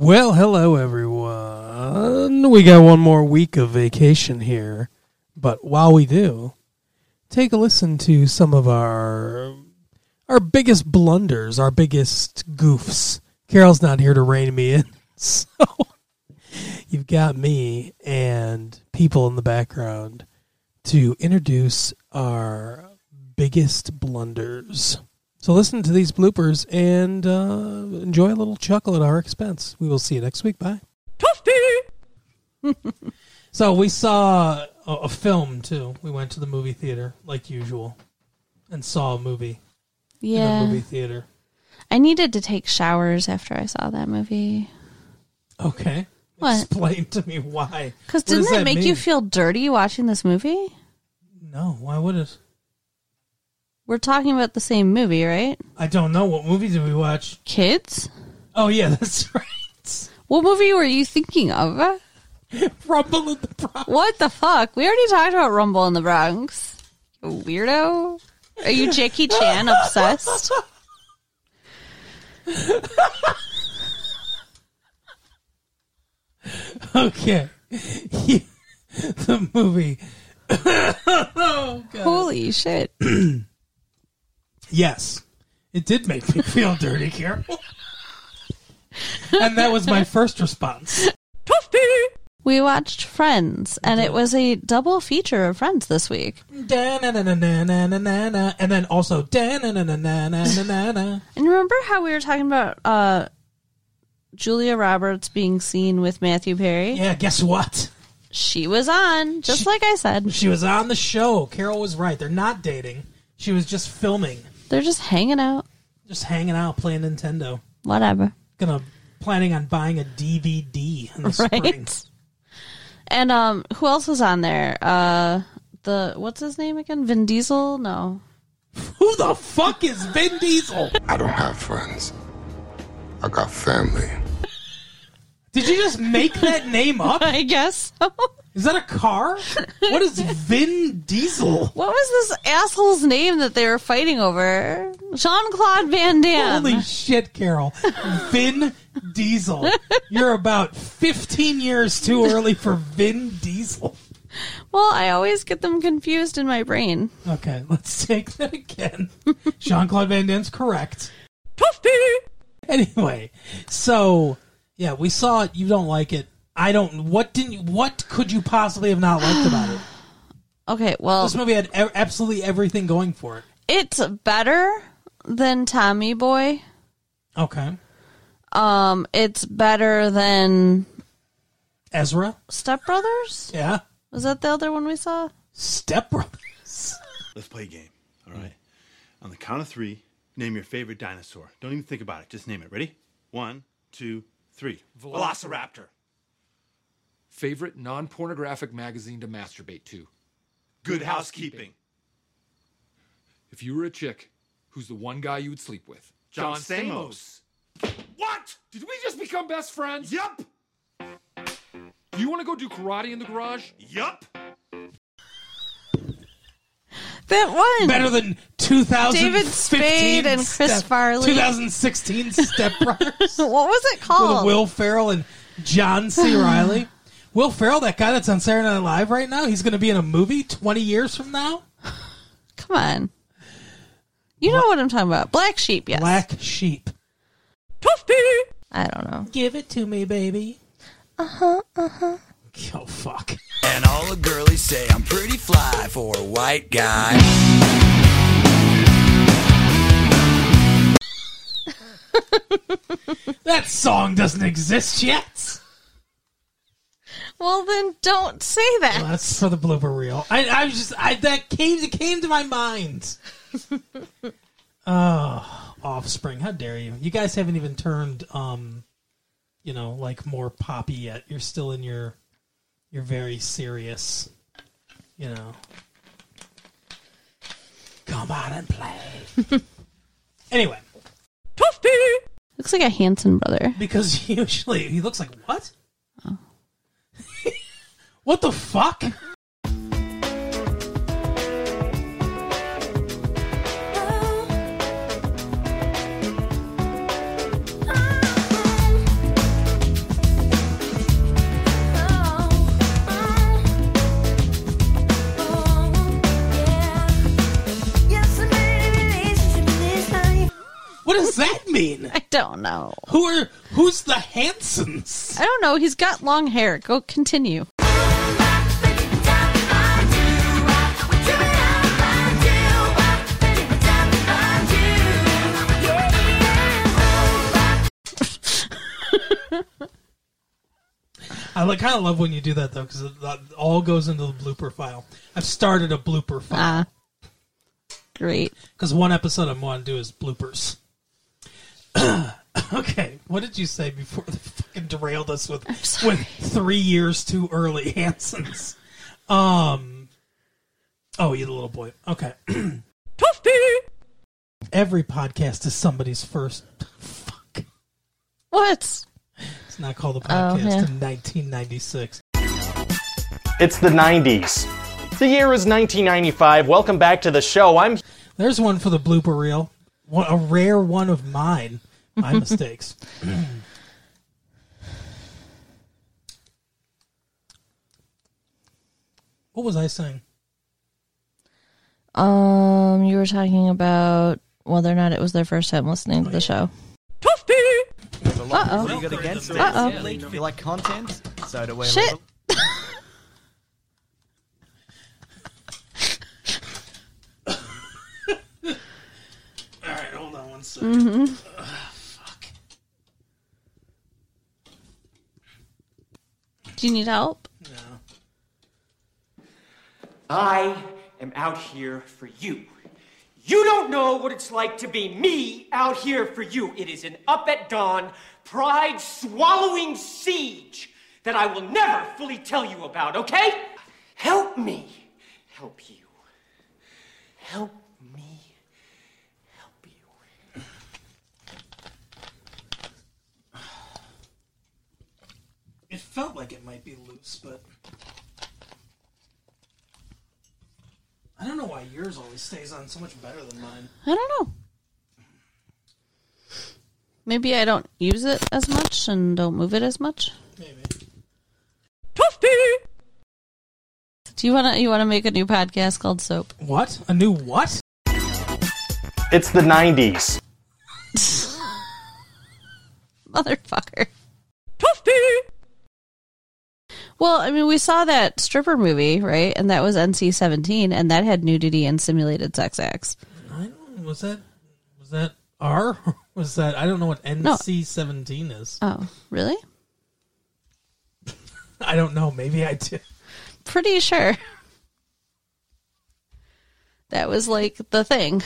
Well, hello everyone. We got one more week of vacation here, but while we do, take a listen to some of our our biggest blunders, our biggest goofs. Carol's not here to rein me in, so you've got me and people in the background to introduce our biggest blunders. So listen to these bloopers and uh, enjoy a little chuckle at our expense. We will see you next week. Bye. so we saw a, a film too. We went to the movie theater like usual and saw a movie in Yeah. the movie theater. I needed to take showers after I saw that movie. Okay. What? Explain to me why. Because didn't it that make mean? you feel dirty watching this movie? No, why would it? We're talking about the same movie, right? I don't know. What movie did we watch? Kids? Oh yeah, that's right. What movie were you thinking of? Rumble in the Bronx. What the fuck? We already talked about Rumble in the Bronx. You weirdo. Are you Jackie Chan obsessed? Okay. the movie. oh. Holy shit. Yes. It did make me feel dirty, Carol. and that was my first response. We watched Friends, and it was a double feature of Friends this week. Da-na-na-na-na-na-na-na. And then also da-na-na-na-na-na-na-na. And remember how we were talking about uh, Julia Roberts being seen with Matthew Perry? Yeah, guess what? She was on, just like I said. She was on the show. Carol was right. They're not dating. She was just filming, They're just hanging out. just hanging out, playing Nintendo. Whatever. Gonna planning on buying a DVD in the spring. And um, who else was on there? Uh, the what's his name again? Vin Diesel? No. Who the fuck is Vin Diesel? I don't have friends. I got family. Did you just make that name up? I guess. so. Is that a car? What is Vin Diesel? what was this asshole's name that they were fighting over? Jean Claude Van Damme. Holy shit, Carol. Vin Diesel. You're about 15 years too early for Vin Diesel. well, I always get them confused in my brain. Okay, let's take that again. Jean Claude Van Damme's correct. Anyway, so yeah, we saw it. You don't like it. I don't. What didn't? You, what could you possibly have not liked about it? Okay, well, This movie had e- absolutely everything going for it. it's better than Tommy Boy. Okay, Um, it's better than Ezra. Step Brothers. Yeah, Was that the other one we saw? Step Brothers. Let's play a game. All right. On the count of three, name your favorite dinosaur. Don't even think about it. Just name it. Ready? One, two, three. Velociraptor. Favorite non pornographic magazine to masturbate to. Good housekeeping. If you were a chick, who's the one guy you would sleep with? John Stamos. What? Did we just become best friends? Yup. Do you want to go do karate in the garage? Yup. That one. Better than 2015 David Spade and Chris Step- Farley. 2016 Step Brothers. What was it called? with? Will Ferrell and John C. Reilly. Will Ferrell, that guy that's on Saturday Night Live right now, he's going to be in a movie 20 years from now. Come on. You know what I'm talking about. Black Sheep, yes. Black Sheep. I don't know. Give it to me, baby. Uh huh. Uh huh. For a white guy. That song doesn't exist yet. Well, then don't say that. That's for the blooper reel. I, I was just, I that came, it came to my mind. oh, Offspring! How dare you? You guys haven't even turned, um, you know, like more poppy yet. You're still in your, you're very serious. You know. Come on and play. anyway, Tofty Looks like a Hanson brother. because usually he looks like what? Oh. what the fuck? Don't know. Who are who's the Hansons? I don't know. He's got long hair. Go continue. I like, kind of love when you do that though, because it that all goes into the blooper file. I've started a blooper file Ah, great. because one episode I'm want to do is bloopers. okay, what did you say before they fucking derailed us with with three years too early Hansons? Um. Oh, you the little boy. Okay. Every podcast is somebody's first. Fuck. What? It's not called a Oh, podcast yeah. in 1996. It's the 90s. The year is 1995. Welcome back to the show. I'm There's one for the blooper reel. One, a rare one of mine. My mistakes. what was I saying? Um, you were talking about whether or not it was their first time listening to the show. What do you got against it? Uh-oh. If you like content, so do we. Shit. All right, hold on one second. Do you need help? No. I am out here for you. You don't know what it's like to be me out here for you. It is an up at dawn, pride swallowing siege that I will never fully tell you about, okay? Help me help you. Help me help you. It felt like it might be loose, but I don't know why yours always stays on so much better than mine. I don't know. Maybe I don't use it as much and don't move it as much. Maybe. Do you wanna you wanna make a new podcast called Soap? What? A new what? It's the 90s. Motherfucker. Well, I mean, we saw that stripper movie, right? And that was NC seventeen, and that had nudity and simulated sex acts. I don't. Was that? Was that R? Was that? I don't know what NC seventeen is. Oh, really? I don't know. Maybe I did. Pretty sure. That was like the thing.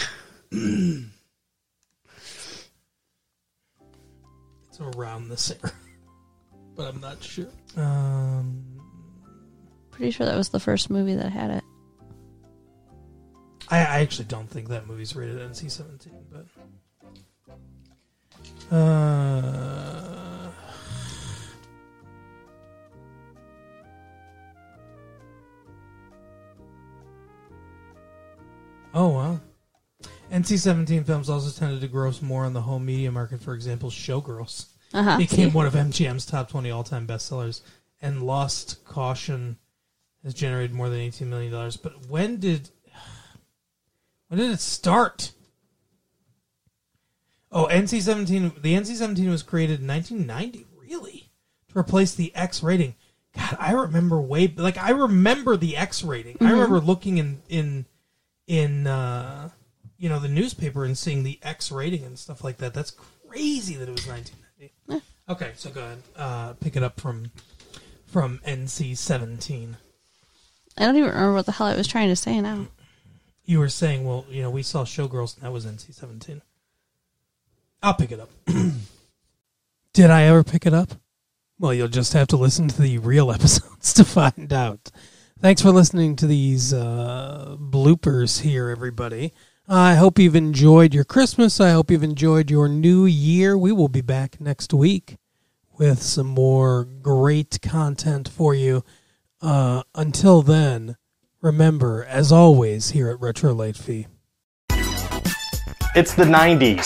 It's around this era, but I'm not sure. Um, Pretty sure that was the first movie that had it. I, I actually don't think that movie's rated NC-17, but uh, oh wow. NC-17 films also tended to gross more on the home media market. For example, Showgirls Uh-huh. became see? one of MGM's top 20 all-time bestsellers, and Lust, Caution has generated more than 18 million dollars. But when did when did it start? Oh, NC-17. The NC-17 was created in 1990. Really, to replace the X rating. God, I remember way like I remember the X rating. I remember looking in in in uh, you know the newspaper and seeing the X rating and stuff like that. That's crazy that it was 1990. Okay, so go ahead. Uh, pick it up from from NC-17. I don't even remember what the hell I was trying to say now. You were saying, well, you know, we saw Showgirls, and that was NC 17. I'll pick it up. Did I ever pick it up? Well, you'll just have to listen to the real episodes to find out. Thanks for listening to these uh, bloopers here, everybody. I hope you've enjoyed your Christmas. I hope you've enjoyed your new year. We will be back next week with some more great content for you. Uh, until then, remember, as always, here at Retro Late Fee. It's the 90s.